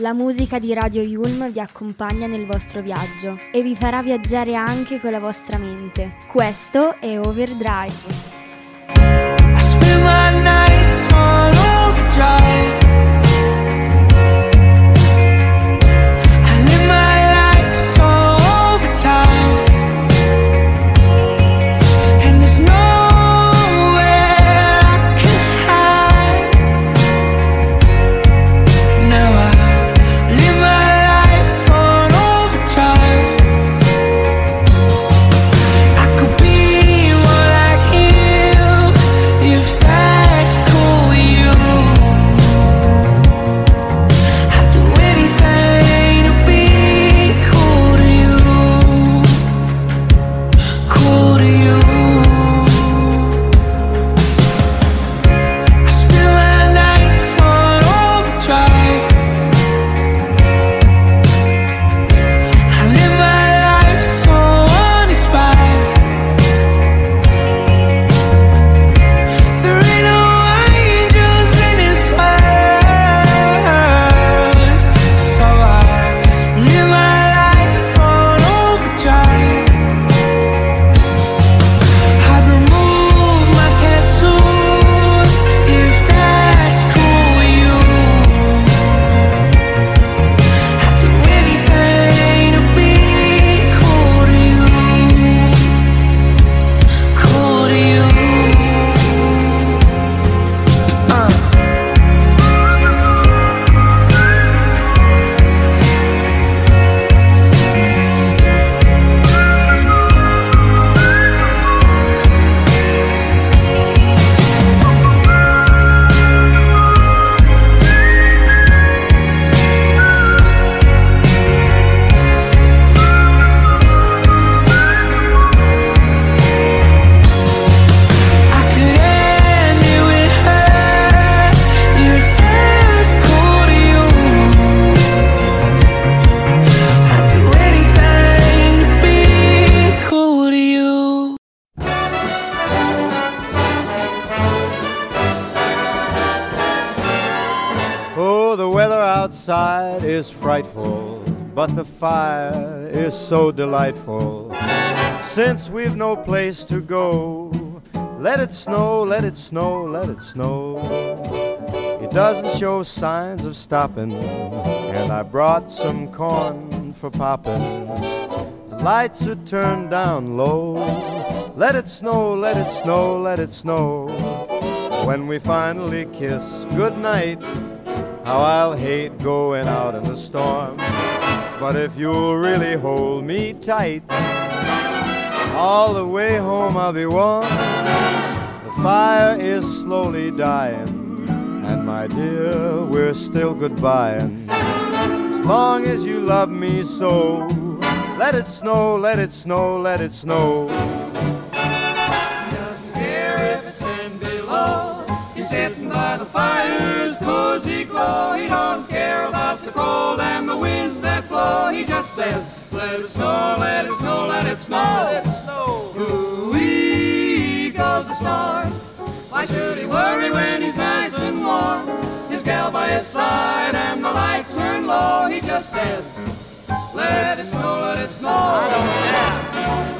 La musica di Radio Yulm vi accompagna nel vostro viaggio e vi farà viaggiare anche con la vostra mente. Questo è Overdrive. So delightful. Since we've no place to go, let it snow, let it snow, let it snow. It doesn't show signs of stopping, and I brought some corn for popping. The lights are turned down low. Let it snow, let it snow, let it snow. When we finally kiss goodnight, how I'll hate going out in the storm. But if you'll really hold me tight, all the way home I'll be warm. The fire is slowly dying, and my dear, we're still goodbying. As long as you love me so, let it snow, let it snow, let it snow. Sitting by the fire's cozy glow. He don't care about the cold and the winds that blow. He just says, let it snow, let it snow, let it snow. Let it snow. Ooh-wee goes the star. Why should he worry when he's nice and warm? His gal by his side and the lights turn low. He just says, let it snow, let it snow. I don't care.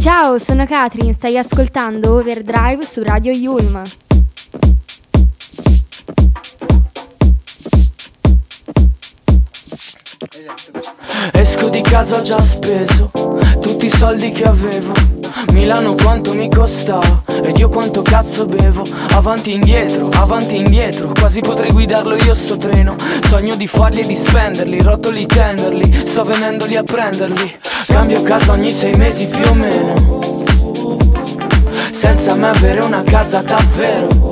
Ciao, sono Katrin, stai ascoltando Overdrive su Radio Yulm. Esco di casa già speso tutti i soldi che avevo. Milano quanto mi costava ed io quanto cazzo bevo. Avanti e indietro, avanti e indietro, quasi potrei guidarlo io sto treno. Sogno di farli e di spenderli, rotoli tenderli, sto venendoli a prenderli. Cambio casa ogni sei mesi più o meno. Senza mai avere una casa davvero.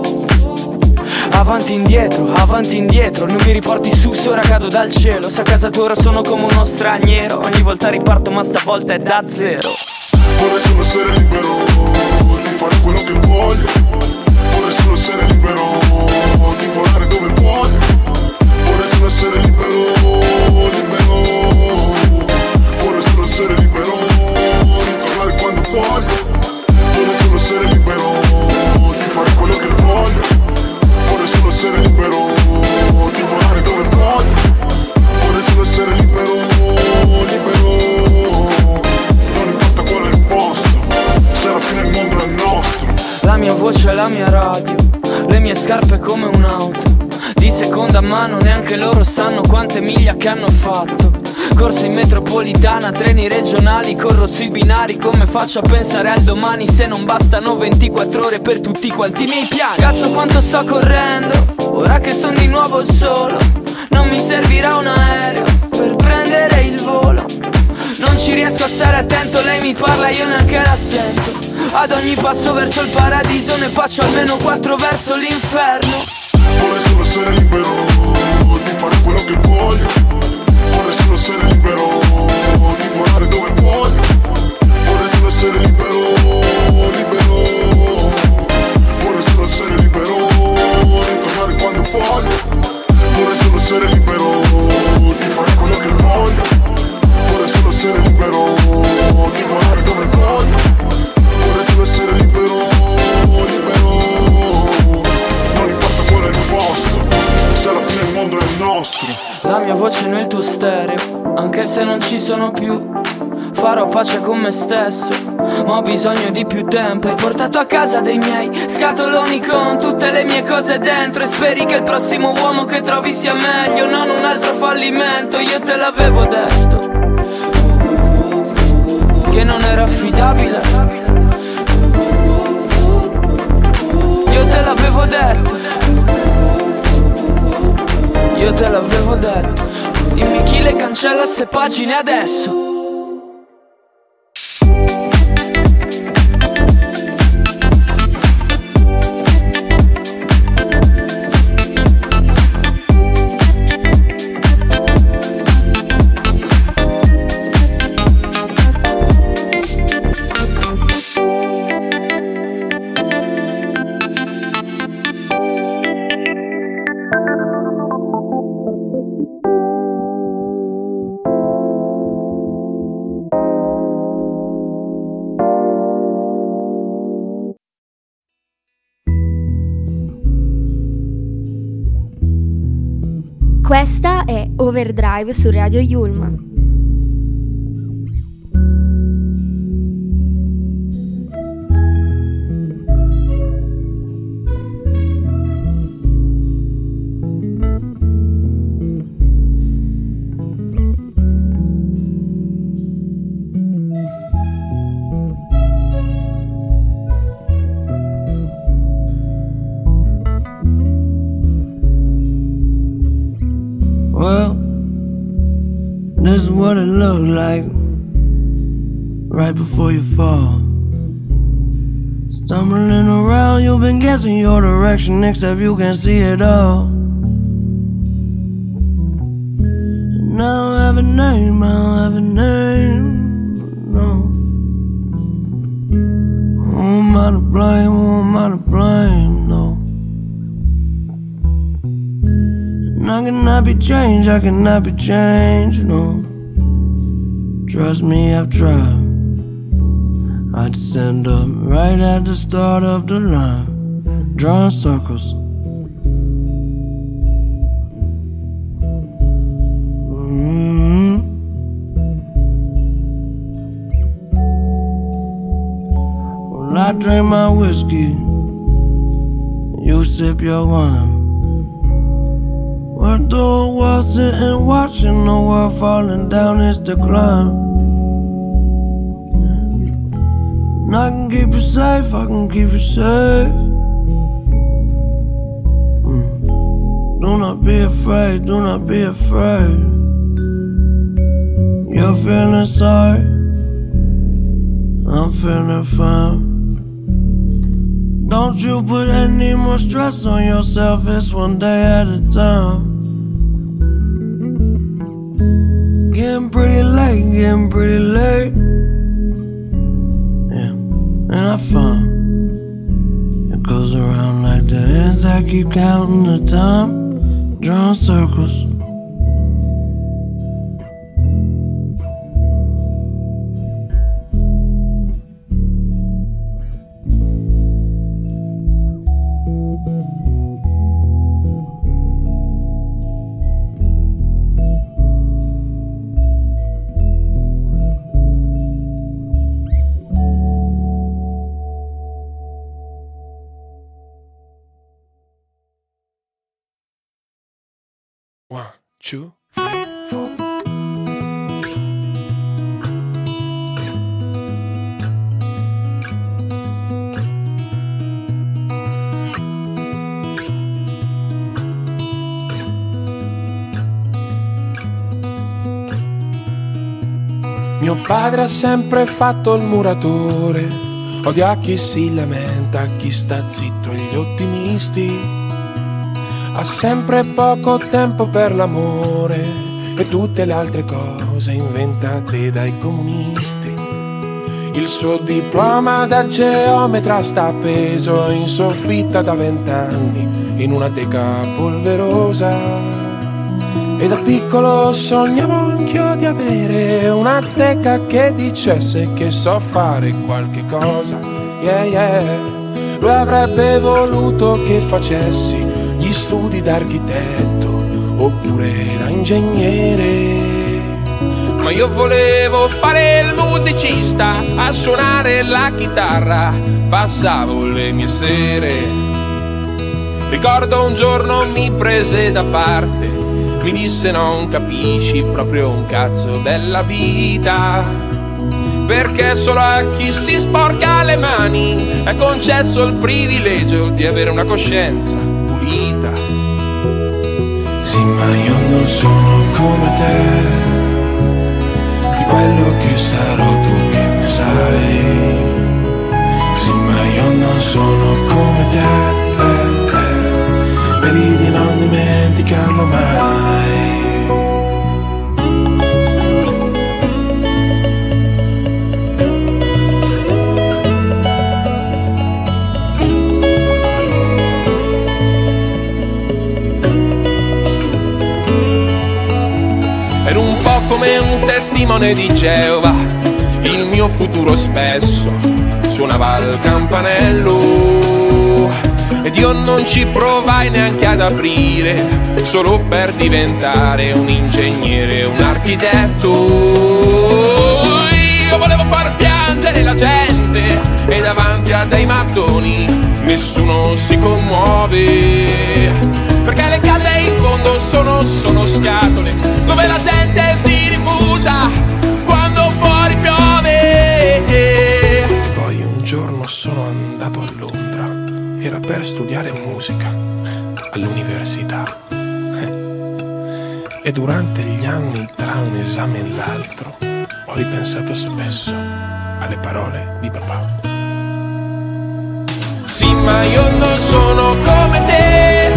Avanti indietro, avanti indietro. Non mi riporti su se ora cado dal cielo. Se a casa tua sono come uno straniero. Ogni volta riparto ma stavolta è da zero. Vorrei solo essere libero Di fare quello che voglio Vorrei solo essere libero Di volare dove voglio Vorrei solo essere libero La mia voce è la mia radio Le mie scarpe come un'auto Di seconda mano neanche loro sanno quante miglia che hanno fatto. Corso in metropolitana, treni regionali, corro sui binari Come faccio a pensare al domani se non bastano 24 ore per tutti quanti i miei piani? Cazzo quanto sto correndo, ora che sono di nuovo solo Non mi servirà un aereo per prendere il volo. Non ci riesco a stare attento, lei mi parla, io neanche la sento Ad ogni passo verso il paradiso ne faccio almeno quattro verso l'inferno. Vorrei solo essere libero di fare quello che voglio Vorrei solo essere libero di volare dove voglio Vorrei solo essere libero, libero. Vorrei solo essere libero di tornare quando voglio. Vorrei solo essere libero di fare quello che voglio. Vorrei solo essere libero di volare dove voglio più. Farò pace con me stesso, ma ho bisogno di più tempo. Hai portato a casa dei miei scatoloni con tutte le mie cose dentro. E speri che il prossimo uomo che trovi sia meglio, non un altro fallimento. Io te l'avevo detto, che non era affidabile. Io te l'avevo detto io te l'avevo detto Dimmi chi le cancella ste pagine adesso Overdrive su Radio Yulm. What it look like right before you fall. Stumbling around, you've been guessing your direction, except you can see it all. And now I have a name, I don't have a name. No. Who am I to blame? Who am I to blame? No. And I cannot be changed, I cannot be changed, no. Trust me, I've tried. I'd stand up right at the start of the line, drawing circles. Mm-hmm. drink my whiskey, you sip your wine. We're doing well, sitting watching the world falling down its decline. And I can keep you safe, I can keep you safe. Mm. Do not be afraid, do not be afraid. You're feeling sorry, I'm feeling fine. Don't you put any more stress on yourself, it's one day at a time. Getting pretty late, getting pretty late. It goes around like the ends. I keep counting the time, drawing circles. Two, three, four. Mio padre ha sempre fatto il muratore, odia chi si lamenta, chi sta zitto gli ottimisti ha sempre poco tempo per l'amore e tutte le altre cose inventate dai comunisti. Il suo diploma da geometra sta appeso in soffitta da vent'anni in una teca polverosa. E da piccolo sognavo anch'io di avere una teca che dicesse che so fare qualche cosa. Yeah, yeah. Lui avrebbe voluto che facessi gli studi d'architetto oppure da ingegnere. Ma io volevo fare il musicista, a suonare la chitarra, passavo le mie sere. Ricordo un giorno mi prese da parte, mi disse non capisci proprio un cazzo della vita. Perché solo a chi si sporca le mani è concesso il privilegio di avere una coscienza. Sì, ma io non sono come te, di quello che sarò tu che ne sai. Sì, ma io non sono come te, eh, eh. vedi di non dimenticarlo mai. Un testimone di Geova, il mio futuro spesso suonava al campanello ed io non ci provai neanche ad aprire, solo per diventare un ingegnere, un architetto. Io volevo far piangere la gente e davanti a dei mattoni nessuno si commuove. Perché le case in fondo sono, sono scatole dove la gente si rifugia quando fuori piove. Poi un giorno sono andato a Londra, era per studiare musica all'università. E durante gli anni, tra un esame e l'altro, ho ripensato spesso alle parole di papà. Sì, ma io non sono come te,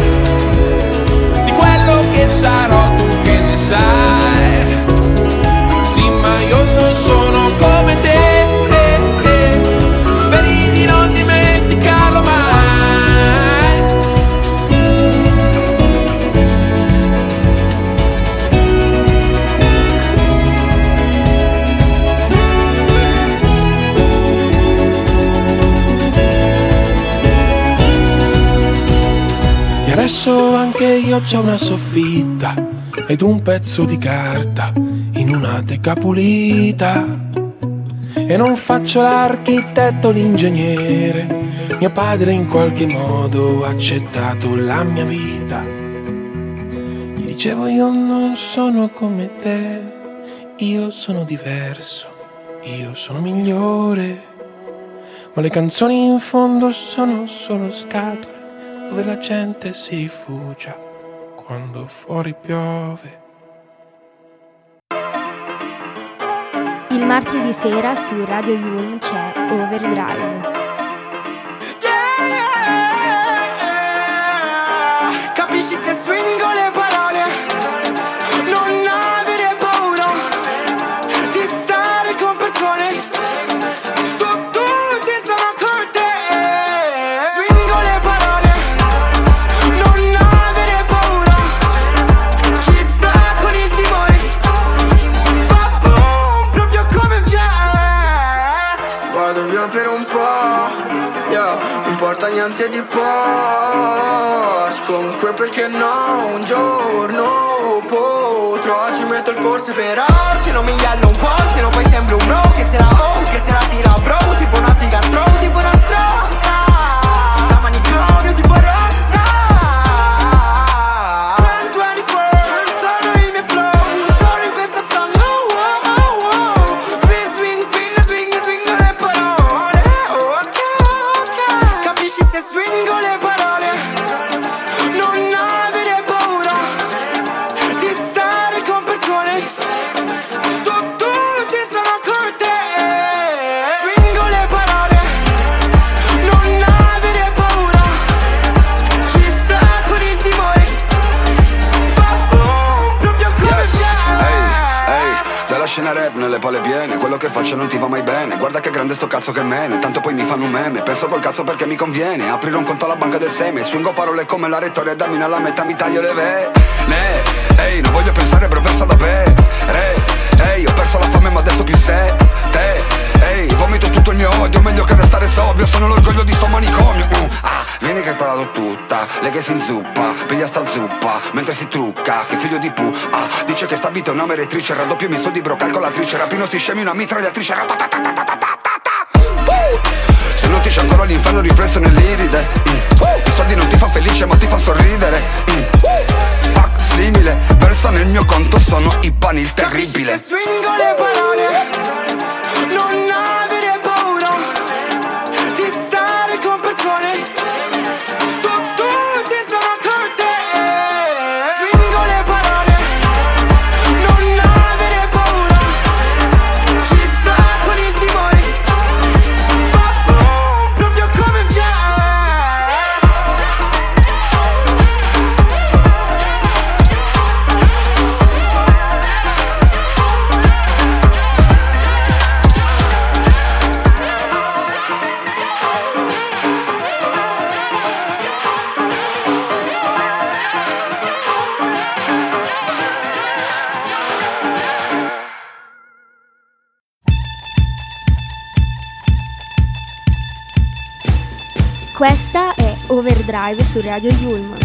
di quello che sarò tu che ne sai io non sono come te. Eh, eh. Non dimenticarlo mai. Adesso anche io c'ho una soffitta ed un pezzo di carta in una teca pulita. e non faccio l'architetto l'ingegnere. Mio padre in qualche modo ha accettato la mia vita. Gli dicevo io non sono come te, io sono diverso, io sono migliore. Ma le canzoni in fondo sono solo scatole dove la gente si rifugia quando fuori piove. Il martedì sera su Radio Yulm c'è Overdrive. Porsche Comunque perché no Un giorno potrò Ci metto il forse però Se non mi cazzo che mene Tanto poi mi fanno un meme. Penso col cazzo perché mi conviene Aprire un conto alla banca del seme. Swingo parole come la rettoria Dammi alla metà mi taglio le vele Ehi, non voglio pensare però versa da bere Ehi, ho perso la fame ma adesso più sé Te, ehi, vomito tutto il mio odio Meglio che restare sobrio. Sono l'orgoglio di sto manicomio. Mm, ah, Vieni che te tutta Lei che si inzuppa, piglia sta zuppa Mentre si trucca, che figlio di pu ah, Dice che sta vita è una meretrice Raddoppio mi soldi bro, calcolatrice Rapino si scemi una mitragliatrice Ratatatatatatata Uh! Se non ti c'è ancora l'inferno riflesso nell'iride Mm. I soldi non ti fa felice ma ti fa sorridere Mm. Fuck simile, versa nel mio conto sono i pani il terribile Se swingo le parole drive su Radio Yulma.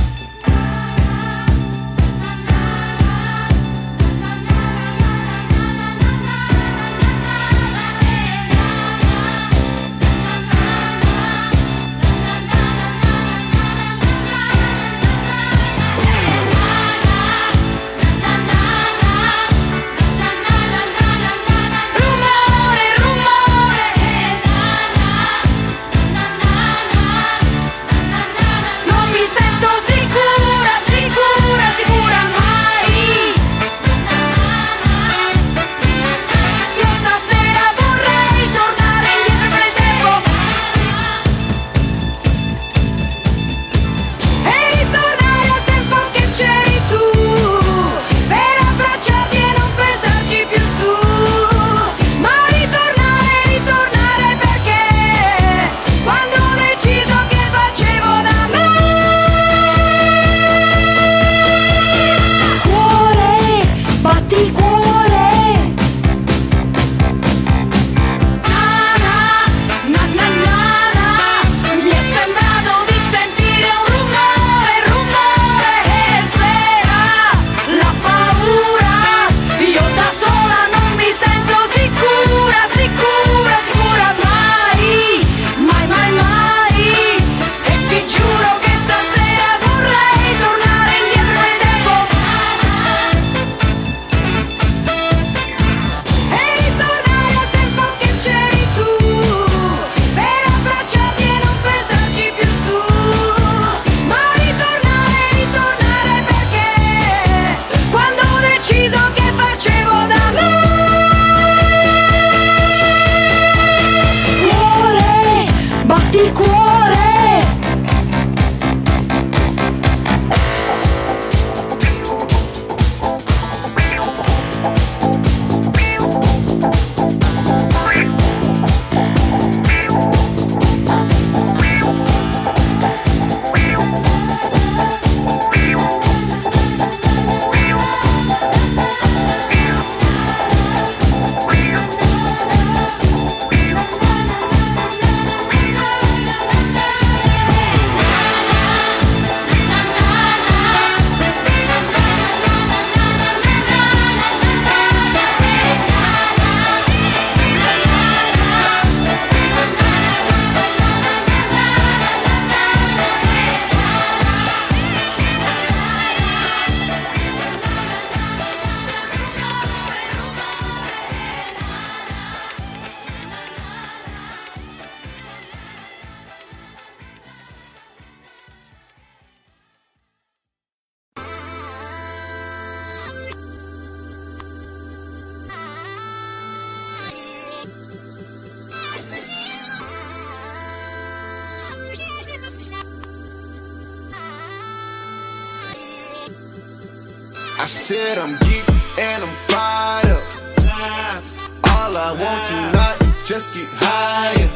I want tonight is just get higher.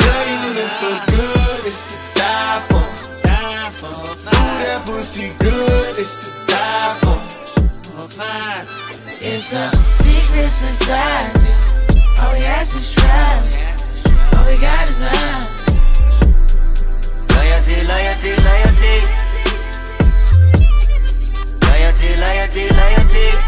Girl, you look so good, it's to die for. Ooh, that pussy good, it's to die for. It's a secret society. All we ask is try. All we got is love. Loyalty, loyalty, loyalty. Loyalty, loyalty, loyalty.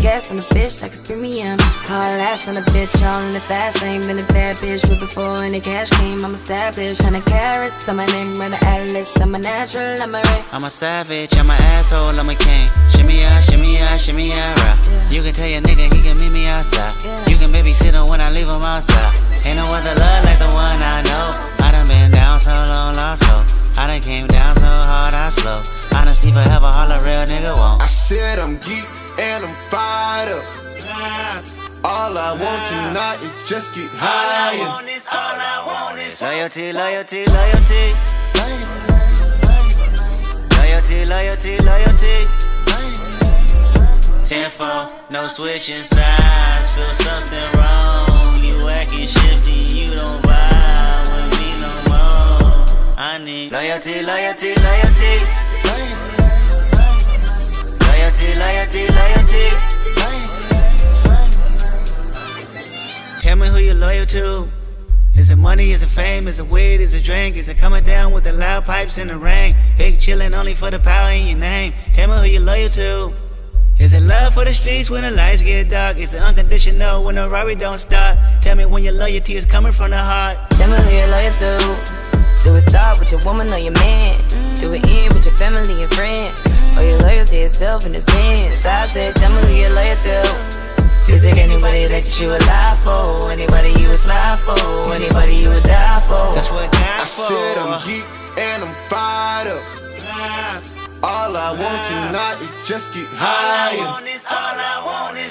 Gas on the bitch like it's premium. Hard ass on the bitch, all in the fast lane. Been a bad bitch with before any cash came. I'm established. Hundred carats on my name, run the atlas. I'm a natural, I'm a ray. I'm a savage, I'm an asshole, I'm a king. Shimmy out, shimmy out, shimmy out, right. You can tell your nigga he can meet me outside. You can babysit him when I leave him outside. Ain't no other love like the one I know. I done been down so long, lost so. I done came down so hard, I slow. Honesty forever, all a real nigga won't. I said I'm geek and I'm fired up. All I want tonight is just get higher. Loyalty, loyalty, loyalty. Loyalty, loyalty, loyalty. Tenfold, no switching sides. Feel something wrong. You acting shifty, you don't vibe with me no more. I need loyalty, loyalty, loyalty. Loyalty, loyalty, loyalty. Tell me who you're loyal to. Is it money? Is it fame? Is it weed? Is it drink? Is it coming down with the loud pipes in the rain? Big chillin' only for the power in your name. Tell me who you're loyal to. Is it love for the streets when the lights get dark? Is it unconditional when the Rari don't stop? Tell me when your loyalty is coming from the heart. Tell me who you're loyal to. Do it start with your woman or your man? Do it end with your family and friends? Or your loyalty itself in defense? I said, tell me who you're loyal to. Is it anybody that you would lie for? Anybody you would slide for? Anybody you would die for? That's what I God said for. I'm geek and I'm fired up. All I want tonight is just get higher.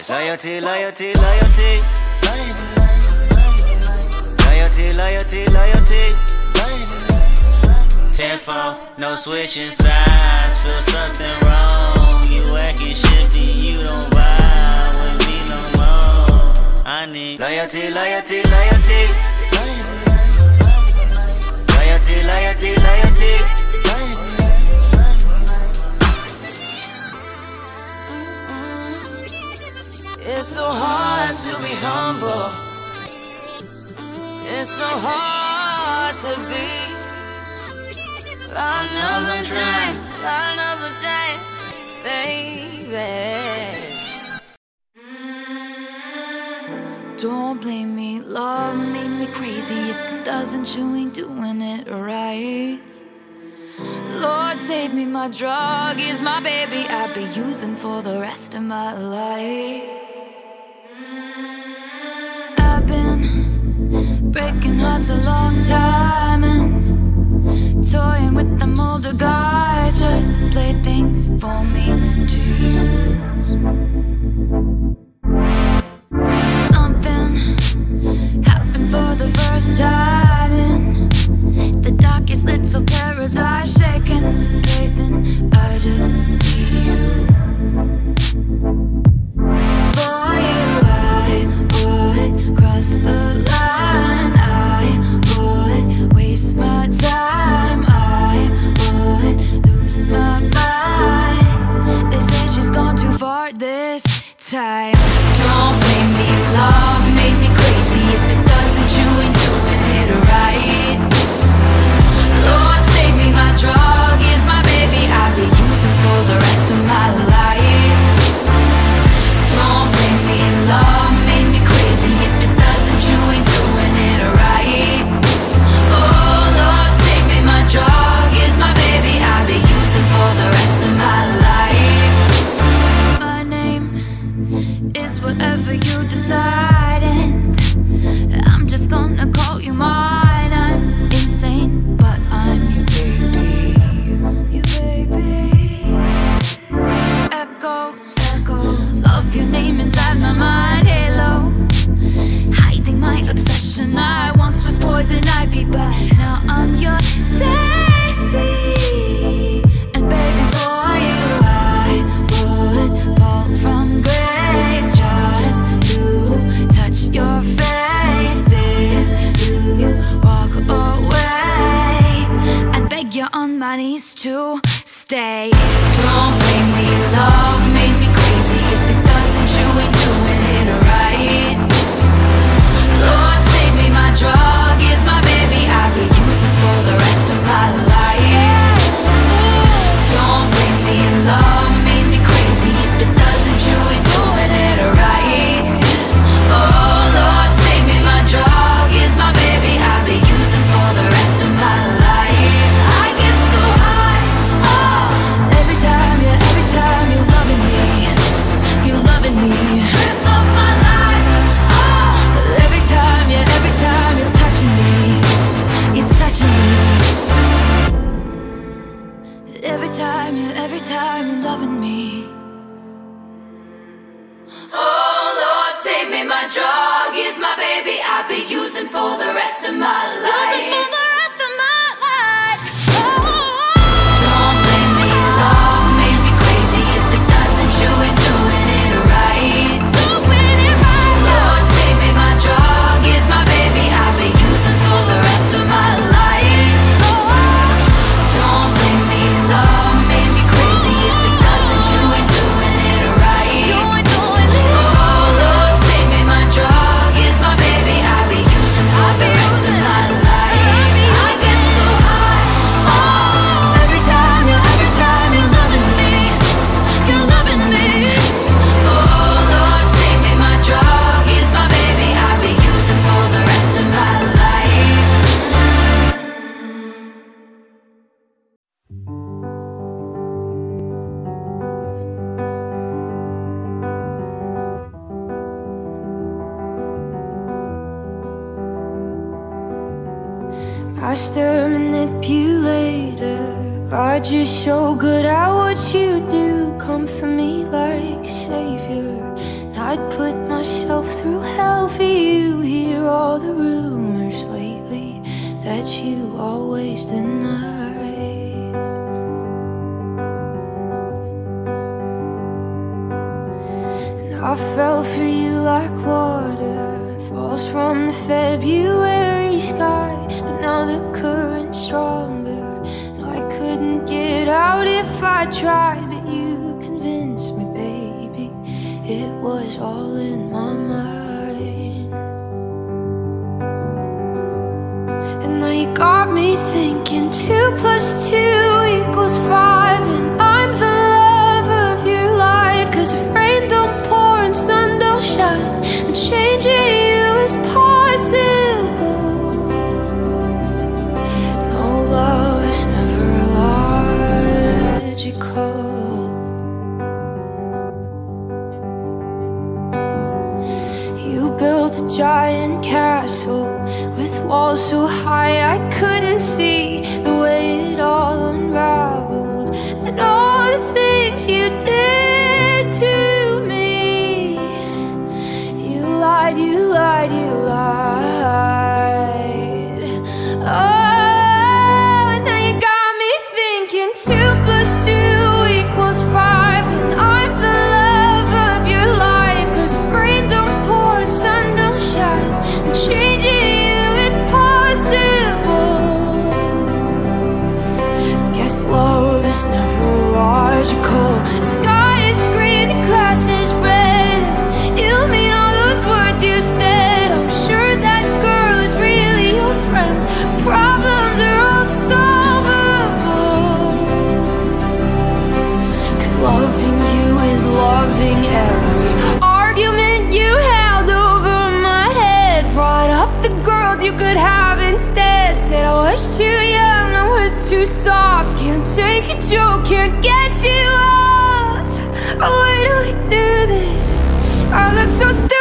Loyalty, loyalty, loyalty. Loyalty, loyalty, loyalty. Tenfold, no switching sides. Feel something wrong. You acting shifty, you don't vibe with me no more. I need loyalty, loyalty, loyalty. Loyalty, loyalty, loyalty. It's so hard to be humble. It's so hard to be. Lord knows I'm trying. Lord knows I'm trying, baby. Mm. Don't blame me, love made me crazy. If it doesn't, you ain't doing it right. Lord, save me, my drug is my baby. I'd be using for the rest of my life. I've been breaking hearts a long time and toying with them older guys just to play things for me to use. needs to stay. Don't blame me love, made me cry master manipulator. God, you're so good at what you do. Come for me like a savior. And I'd put myself through hell for you. Hear all the rumors lately that you always deny. And I fell for you like water falls from the February if I tried, but you convinced me, baby. It was all in my mind. And now you got me thinking two plus two equals five. walls so high. I couldn't see the way was too young, I was too soft. Can't take a joke, can't get you off. Why do we do this? I look so stupid.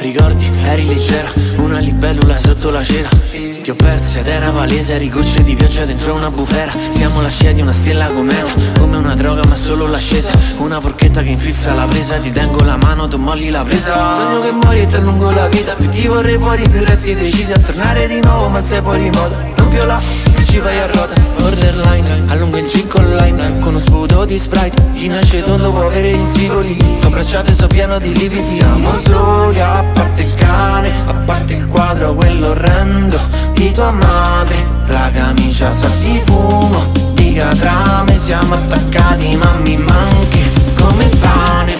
Ricordi, eri leggera, una libellula sotto la cera Ti ho perso ed era palese, eri gocce di pioggia dentro una bufera. Siamo lasciati una stella cometa, come una droga ma solo l'ascesa. Una forchetta che infilza la presa, ti tengo la mano, tu molli la presa. Sogno che muori e ti allungo la vita, più ti vorrei fuori, più resti decisi a tornare di nuovo ma sei fuori moda Non là, che ci vai a ruota, borderline Allungo il gin con lime, con uno sputo di sprite Chi nasce tondo può avere gli spigoli T'ho abbracciato e so pieno di lividi Siamo soli, a parte il cane, a parte il quadro, quello orrendo Di tua madre, la camicia sa di fumo Di catrame, siamo attaccati ma mi manchi come il pane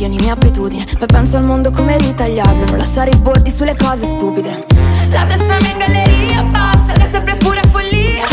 accontentarmi di ogni mia abitudine. Poi penso al mondo come ritagliarlo, non lasciare i bordi sulle cose stupide. La testa mia in galleria passa, ed è sempre pura follia.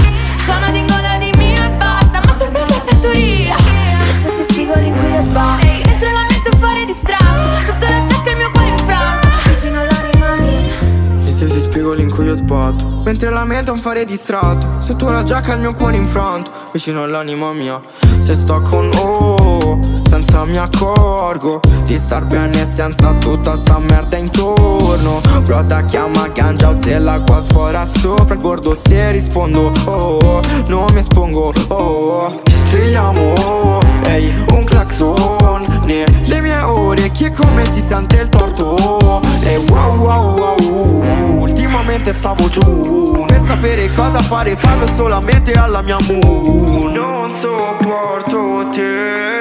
Sono di gola di mio e basta, ma sempre una sartoria Gli stessi spigoli in cui io sbaglio. Mentre la metto fuori distratto Sotto la giacca il mio cuore infranto Vicino all'anima mia Gli stessi spigoli in cui io sbatto Mentre la mente è un fare distratto. Sotto la giacca il mio cuore infranto Vicino all'anima mia Se sto con oh Senza mi accorgo Di star bene senza tutta sta merda intorno. Broda chiama ganja se l'acqua sfora sopra il bordo Se rispondo oh, oh Non mi espongo oh, Strigliamo oh, Ehi un clacson Nelle mie orecchie come si sente il torto. E wow wow wow Ultimamente stavo giù Per sapere cosa fare parlo solamente alla mia moon. Non sopporto te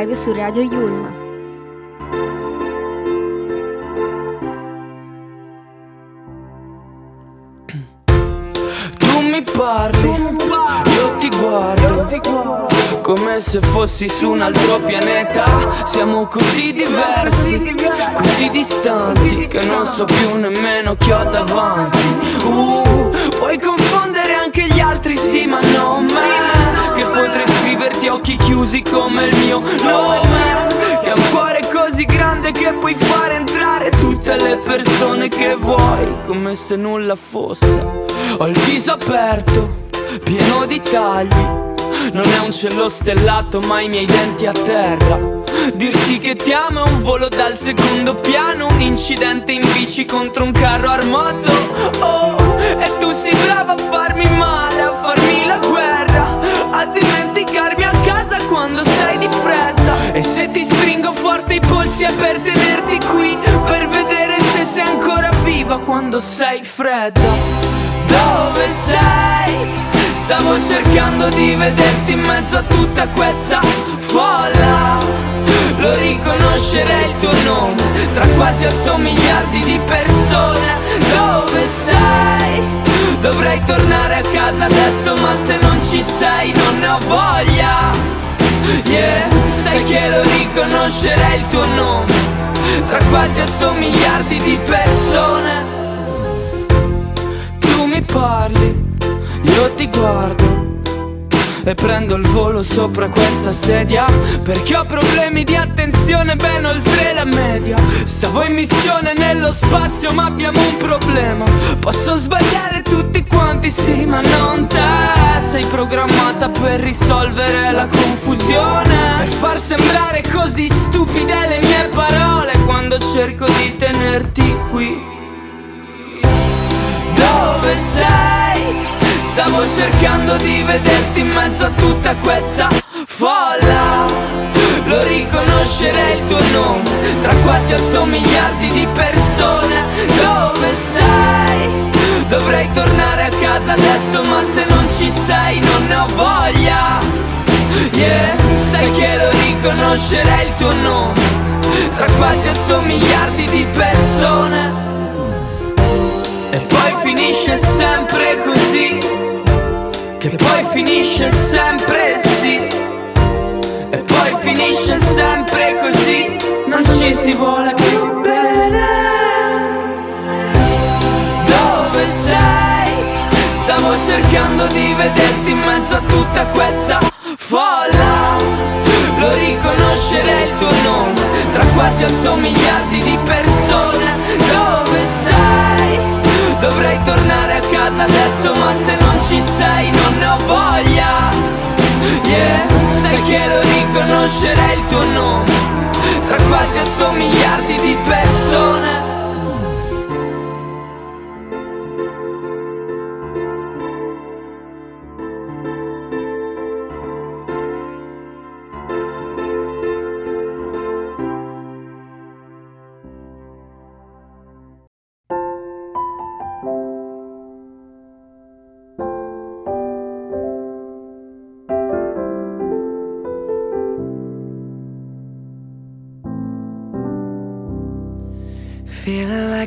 Overdrive su Radio Yulma. Tu mi parli, io ti guardo Come se fossi su un altro pianeta. Siamo così diversi, così distanti Che non so più nemmeno chi ho davanti. Uh, puoi confondere anche gli altri, sì ma non me Che potrei scriverti a occhi chiusi come il mio nome. Che ha un cuore così grande che puoi fare entrare tutte le persone che vuoi Come se nulla fosse. Ho il viso aperto, pieno di tagli non è un cielo stellato ma i miei denti a terra. Dirti che ti amo è un volo dal secondo piano. Un incidente in bici contro un carro armato. Oh, e tu sei brava a farmi male, a farmi la guerra. A dimenticarmi a casa quando sei di fretta. E se ti stringo forte i polsi è per tenerti qui. Per vedere se sei ancora viva quando sei fredda. Dove sei? Stavo cercando di vederti in mezzo a tutta questa folla. Lo riconoscerei il tuo nome Tra quasi 8 miliardi di persone. Dove sei? Dovrei tornare a casa adesso ma se non ci sei non ne ho voglia. Yeah, sai che lo riconoscerei il tuo nome Tra quasi 8 miliardi di persone. Tu mi parli io ti guardo e prendo il volo sopra questa sedia Perché ho problemi di attenzione ben oltre la media. Stavo in missione nello spazio ma abbiamo un problema. Posso sbagliare tutti quanti sì ma non te. Sei programmata per risolvere la confusione Per far sembrare così stupide le mie parole Quando cerco di tenerti qui. Dove sei? Stavo cercando di vederti in mezzo a tutta questa folla. Lo riconoscerei il tuo nome Tra quasi 8 miliardi di persone. Dove sei? Dovrei tornare a casa adesso ma se non ci sei non ne ho voglia. Yeah, sai che lo riconoscerei il tuo nome Tra quasi 8 miliardi di persone. E poi finisce sempre così che poi finisce sempre sì. E poi finisce sempre così. Non ci si vuole più bene. Dove sei? Stavo cercando di vederti in mezzo a tutta questa folla. Lo riconoscerei il tuo nome. Tra quasi 8 miliardi di persone. Dove sei? Dovrei tornare a casa adesso ma se non ci sei non ne ho voglia. Yeah, sai che lo riconoscerei il tuo nome. Tra quasi 8 miliardi di persone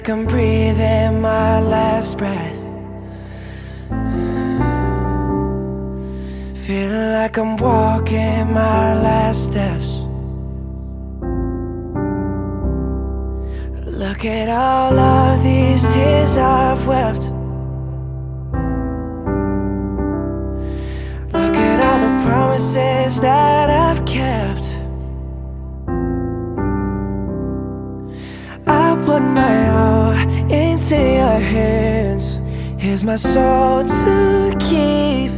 like I'm breathing my last breath. Feeling like I'm walking my last steps. Look at all of these tears I've wept. Look at all the promises that I've kept. Put my all into your hands. Here's my soul to keep.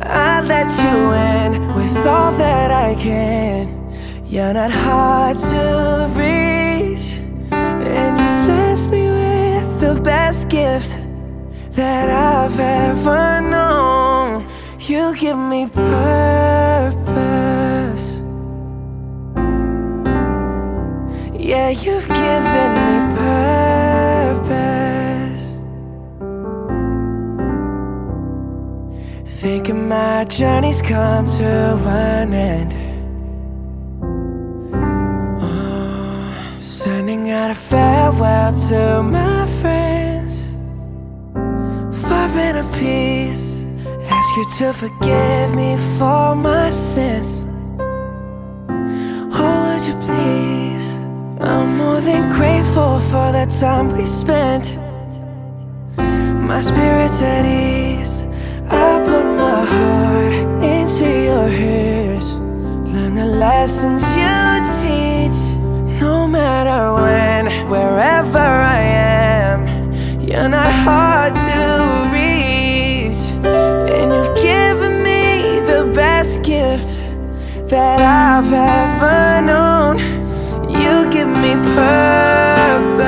I let you in with all that I can. You're not hard to reach, and you blessed me with the best gift that I've ever known. You give me purpose. Yeah, you've given My journey's come to an end. Oh, sending out a farewell to my friends. Far in a peace. Ask you to forgive me for my sins. Oh, would you please? I'm more than grateful for the time we spent. My spirit's at ease. Heart into your hands. Learn the lessons you teach. No matter when, wherever I am, you're not hard to reach. And you've given me the best gift that I've ever known. You give me purpose.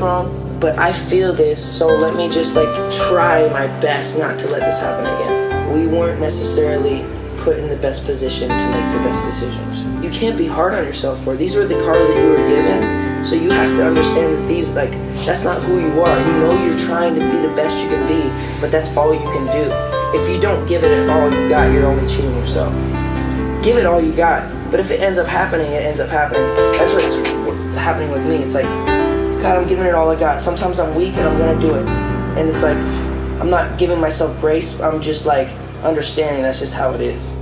Wrong, but I feel this, so let me just like try my best not to let this happen again. We weren't necessarily put in the best position to make the best decisions. You can't be hard on yourself for. These were the cards that you were given, so you have to understand that these like that's not who you are. You know you're trying to be the best you can be, but that's all you can do. If you don't give it all you got, you're only cheating yourself give it all you got. But if it ends up happening, it ends up happening. That's what's happening with me. It's like, God, I'm giving it all I got. Sometimes I'm weak and I'm gonna do it. And it's like, I'm not giving myself grace. I'm just like understanding that's just how it is.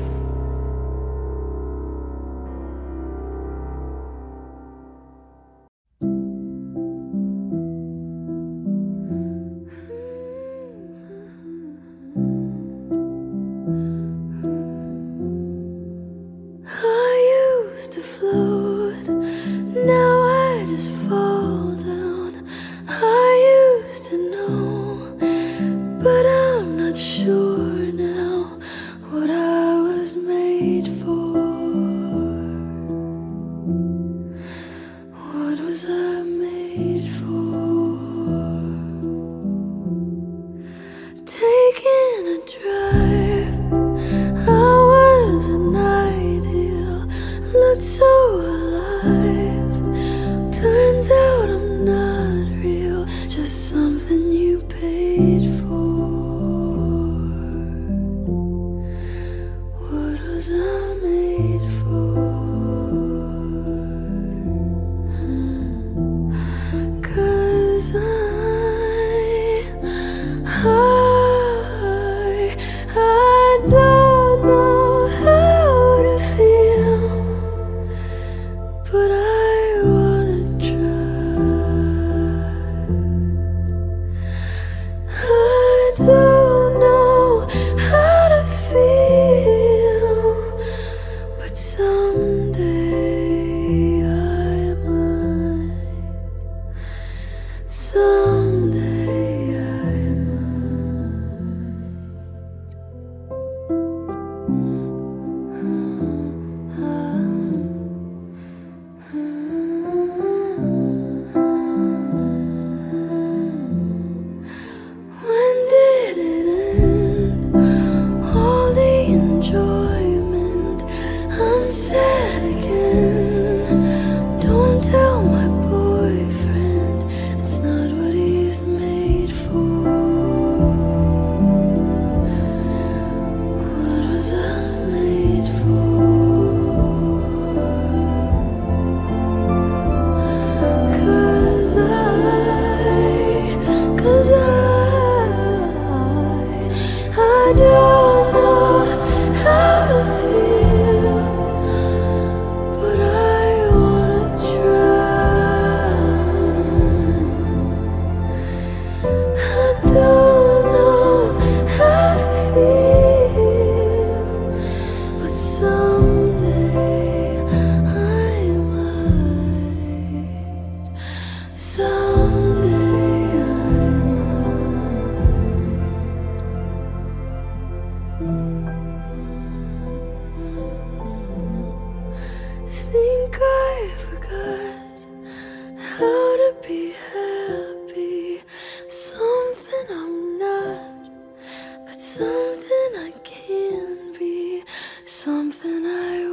than I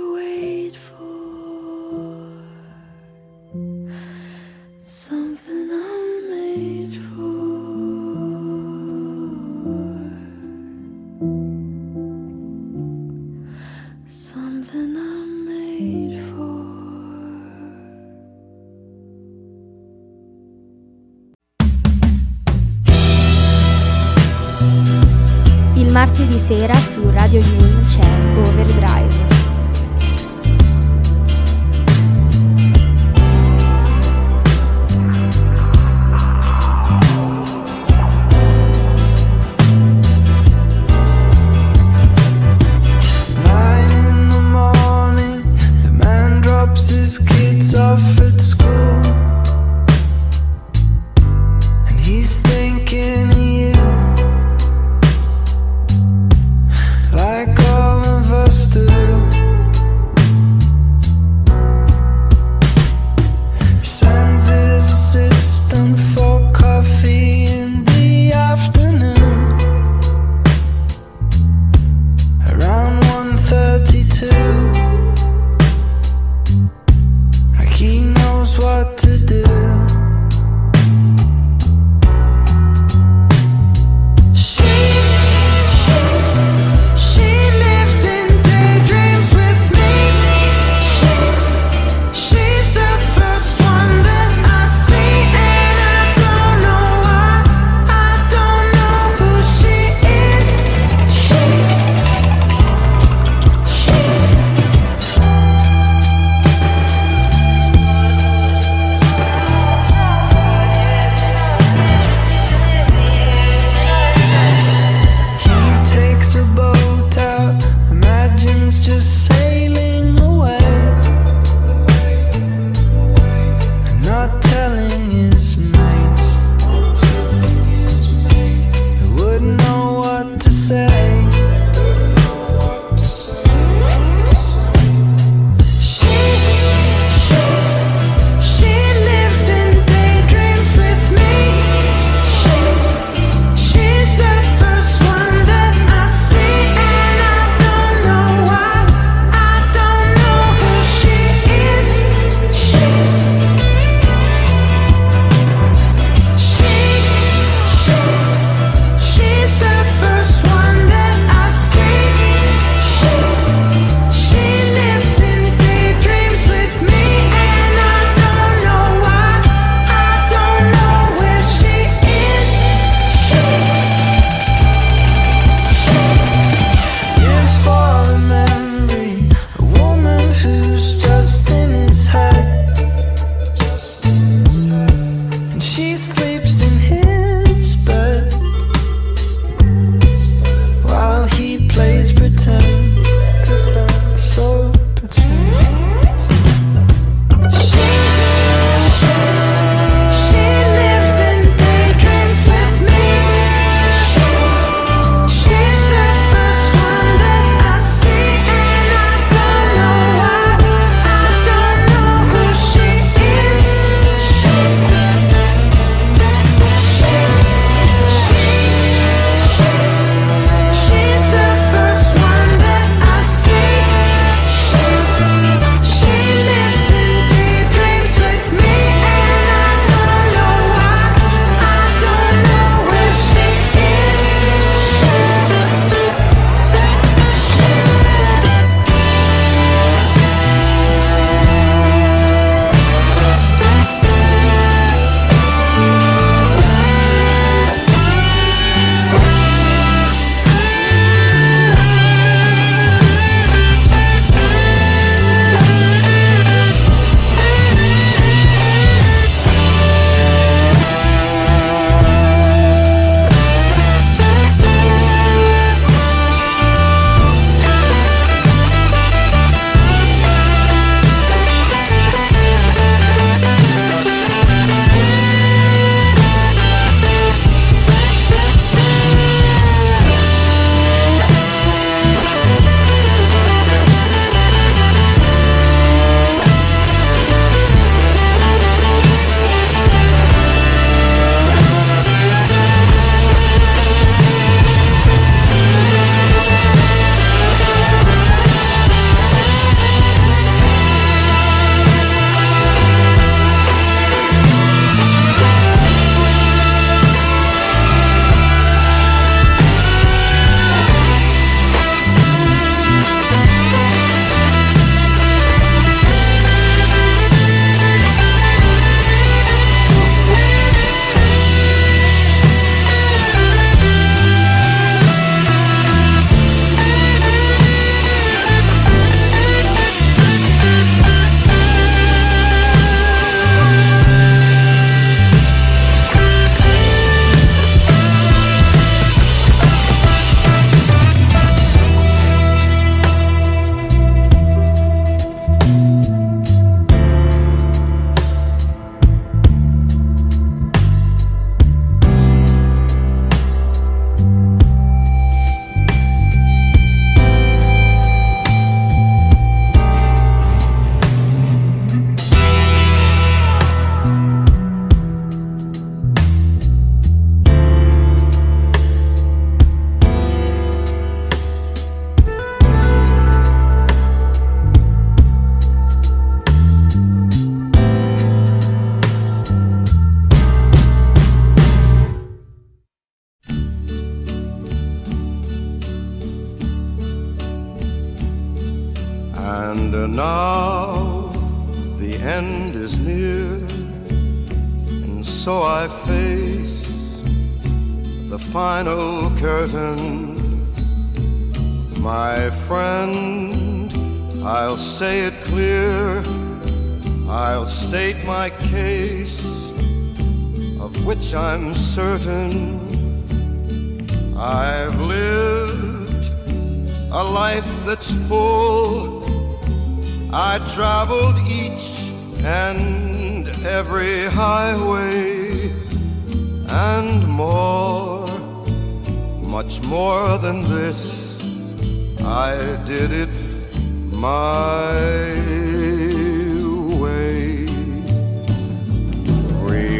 sera su Radio Yulm c'è Overdrive.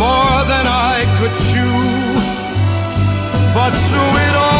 more than I could chew. But through it all,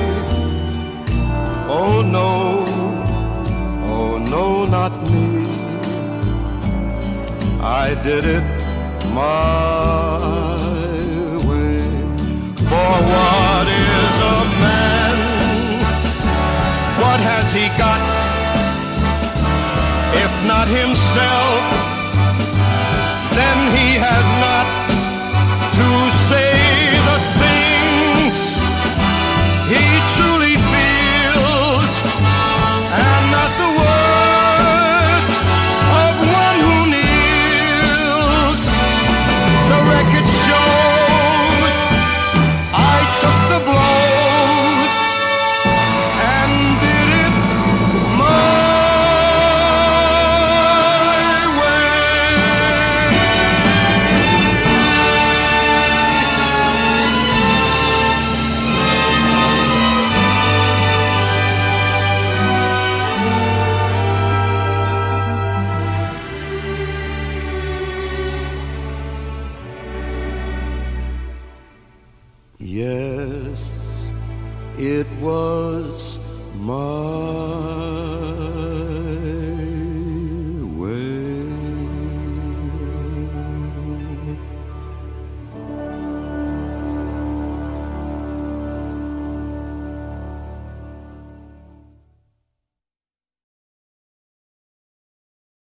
oh no, oh no, not me. I did it my way. For what is a man? What has he got? If not himself, then he has not to